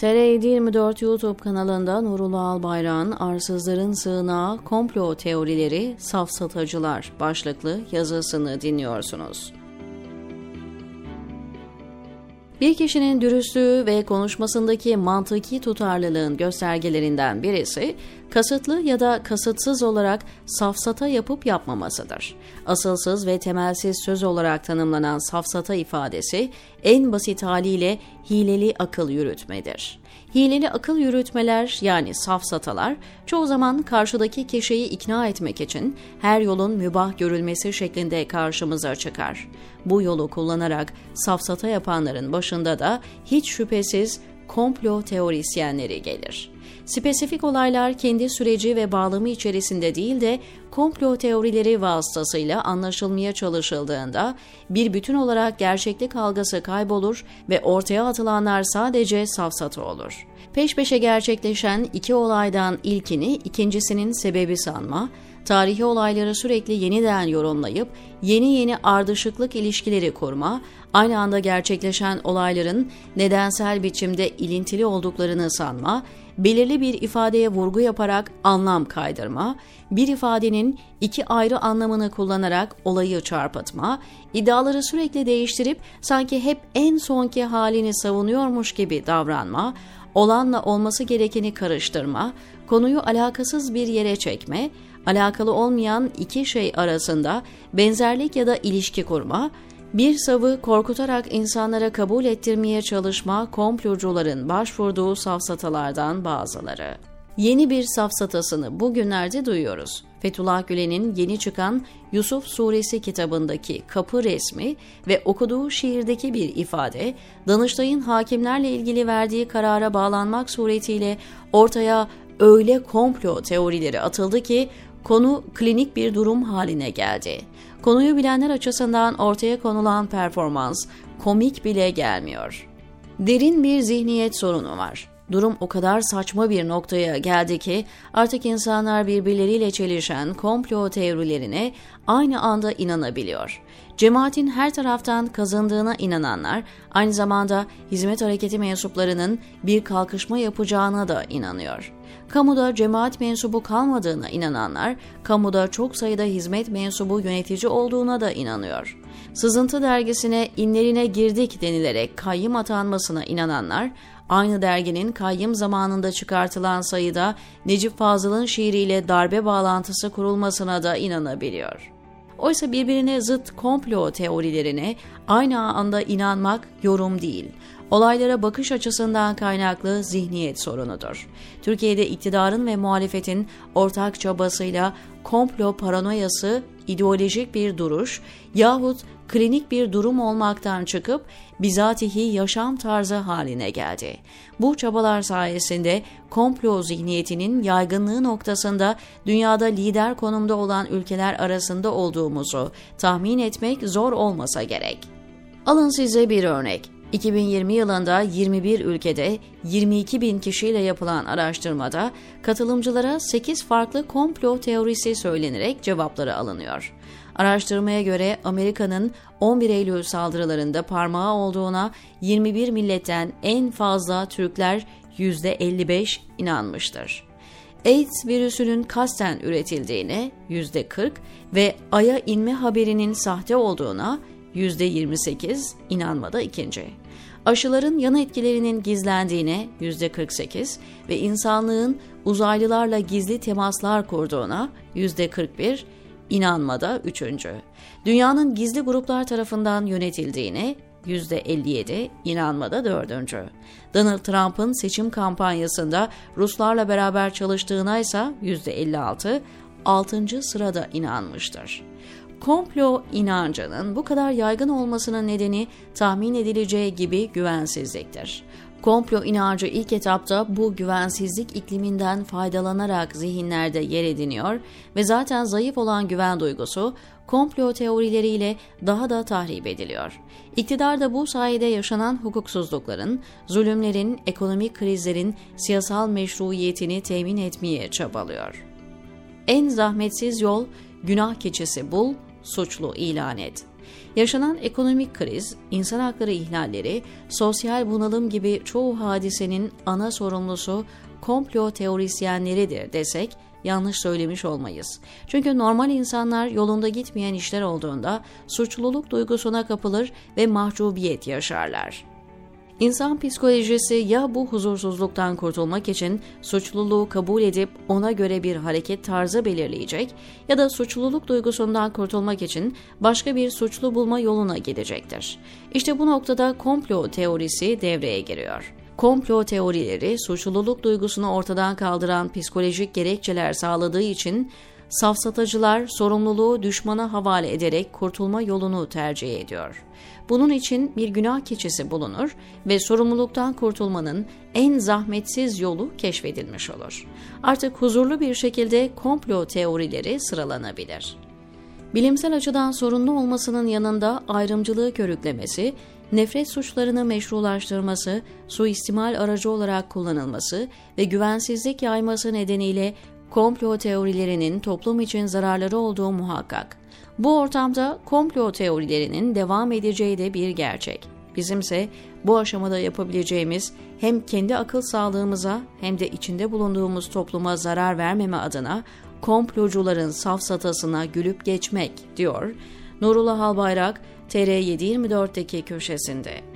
TR24 YouTube kanalında Nurullah Albayrak'ın Arsızların Sığınağı Komplo Teorileri Safsatıcılar başlıklı yazısını dinliyorsunuz. Bir kişinin dürüstlüğü ve konuşmasındaki mantıki tutarlılığın göstergelerinden birisi, kasıtlı ya da kasıtsız olarak safsata yapıp yapmamasıdır. Asılsız ve temelsiz söz olarak tanımlanan safsata ifadesi, en basit haliyle hileli akıl yürütmedir. Hileli akıl yürütmeler yani safsatalar çoğu zaman karşıdaki kişiyi ikna etmek için her yolun mübah görülmesi şeklinde karşımıza çıkar. Bu yolu kullanarak safsata yapanların başında da hiç şüphesiz komplo teorisyenleri gelir. Spesifik olaylar kendi süreci ve bağlamı içerisinde değil de komplo teorileri vasıtasıyla anlaşılmaya çalışıldığında bir bütün olarak gerçeklik algısı kaybolur ve ortaya atılanlar sadece safsatı olur. Peş peşe gerçekleşen iki olaydan ilkini ikincisinin sebebi sanma, tarihi olayları sürekli yeniden yorumlayıp yeni yeni ardışıklık ilişkileri kurma, aynı anda gerçekleşen olayların nedensel biçimde ilintili olduklarını sanma, belirli bir ifadeye vurgu yaparak anlam kaydırma, bir ifadenin iki ayrı anlamını kullanarak olayı çarpıtma, iddiaları sürekli değiştirip sanki hep en sonki halini savunuyormuş gibi davranma, olanla olması gerekeni karıştırma, konuyu alakasız bir yere çekme, alakalı olmayan iki şey arasında benzerlik ya da ilişki kurma, bir savı korkutarak insanlara kabul ettirmeye çalışma komplocuların başvurduğu safsatalardan bazıları. Yeni bir safsatasını bugünlerde duyuyoruz. Fethullah Gülen'in yeni çıkan Yusuf Suresi kitabındaki kapı resmi ve okuduğu şiirdeki bir ifade, Danıştay'ın hakimlerle ilgili verdiği karara bağlanmak suretiyle ortaya öyle komplo teorileri atıldı ki konu klinik bir durum haline geldi. Konuyu bilenler açısından ortaya konulan performans komik bile gelmiyor. Derin bir zihniyet sorunu var. Durum o kadar saçma bir noktaya geldi ki artık insanlar birbirleriyle çelişen komplo teorilerine aynı anda inanabiliyor. Cemaatin her taraftan kazındığına inananlar aynı zamanda hizmet hareketi mensuplarının bir kalkışma yapacağına da inanıyor. Kamuda cemaat mensubu kalmadığına inananlar, kamuda çok sayıda hizmet mensubu yönetici olduğuna da inanıyor. Sızıntı dergisine inlerine girdik denilerek kayyım atanmasına inananlar, aynı derginin kayyım zamanında çıkartılan sayıda Necip Fazıl'ın şiiriyle darbe bağlantısı kurulmasına da inanabiliyor. Oysa birbirine zıt komplo teorilerine aynı anda inanmak yorum değil, olaylara bakış açısından kaynaklı zihniyet sorunudur. Türkiye'de iktidarın ve muhalefetin ortak çabasıyla komplo paranoyası ideolojik bir duruş yahut klinik bir durum olmaktan çıkıp bizatihi yaşam tarzı haline geldi. Bu çabalar sayesinde komplo zihniyetinin yaygınlığı noktasında dünyada lider konumda olan ülkeler arasında olduğumuzu tahmin etmek zor olmasa gerek. Alın size bir örnek. 2020 yılında 21 ülkede 22 bin kişiyle yapılan araştırmada katılımcılara 8 farklı komplo teorisi söylenerek cevapları alınıyor. Araştırmaya göre Amerika'nın 11 Eylül saldırılarında parmağı olduğuna 21 milletten en fazla Türkler %55 inanmıştır. AIDS virüsünün kasten üretildiğine %40 ve Ay'a inme haberinin sahte olduğuna %28 inanmada ikinci. Aşıların yan etkilerinin gizlendiğine %48 ve insanlığın uzaylılarla gizli temaslar kurduğuna %41 inanmada üçüncü. Dünyanın gizli gruplar tarafından yönetildiğine %57, inanmada dördüncü. Donald Trump'ın seçim kampanyasında Ruslarla beraber çalıştığına ise %56, altıncı sırada inanmıştır. Komplo inancının bu kadar yaygın olmasının nedeni tahmin edileceği gibi güvensizliktir. Komplo inancı ilk etapta bu güvensizlik ikliminden faydalanarak zihinlerde yer ediniyor ve zaten zayıf olan güven duygusu komplo teorileriyle daha da tahrip ediliyor. İktidar da bu sayede yaşanan hukuksuzlukların, zulümlerin, ekonomik krizlerin siyasal meşruiyetini temin etmeye çabalıyor. En zahmetsiz yol günah keçisi bul, suçlu ilan et. Yaşanan ekonomik kriz, insan hakları ihlalleri, sosyal bunalım gibi çoğu hadisenin ana sorumlusu komplo teorisyenleridir desek yanlış söylemiş olmayız. Çünkü normal insanlar yolunda gitmeyen işler olduğunda suçluluk duygusuna kapılır ve mahcubiyet yaşarlar. İnsan psikolojisi ya bu huzursuzluktan kurtulmak için suçluluğu kabul edip ona göre bir hareket tarzı belirleyecek ya da suçluluk duygusundan kurtulmak için başka bir suçlu bulma yoluna gidecektir. İşte bu noktada komplo teorisi devreye giriyor. Komplo teorileri suçluluk duygusunu ortadan kaldıran psikolojik gerekçeler sağladığı için safsatacılar sorumluluğu düşmana havale ederek kurtulma yolunu tercih ediyor. Bunun için bir günah keçisi bulunur ve sorumluluktan kurtulmanın en zahmetsiz yolu keşfedilmiş olur. Artık huzurlu bir şekilde komplo teorileri sıralanabilir. Bilimsel açıdan sorunlu olmasının yanında ayrımcılığı körüklemesi, nefret suçlarını meşrulaştırması, suistimal aracı olarak kullanılması ve güvensizlik yayması nedeniyle komplo teorilerinin toplum için zararları olduğu muhakkak. Bu ortamda komplo teorilerinin devam edeceği de bir gerçek. Bizimse bu aşamada yapabileceğimiz hem kendi akıl sağlığımıza hem de içinde bulunduğumuz topluma zarar vermeme adına komplocuların safsatasına gülüp geçmek diyor Nurullah Albayrak TR724'deki köşesinde.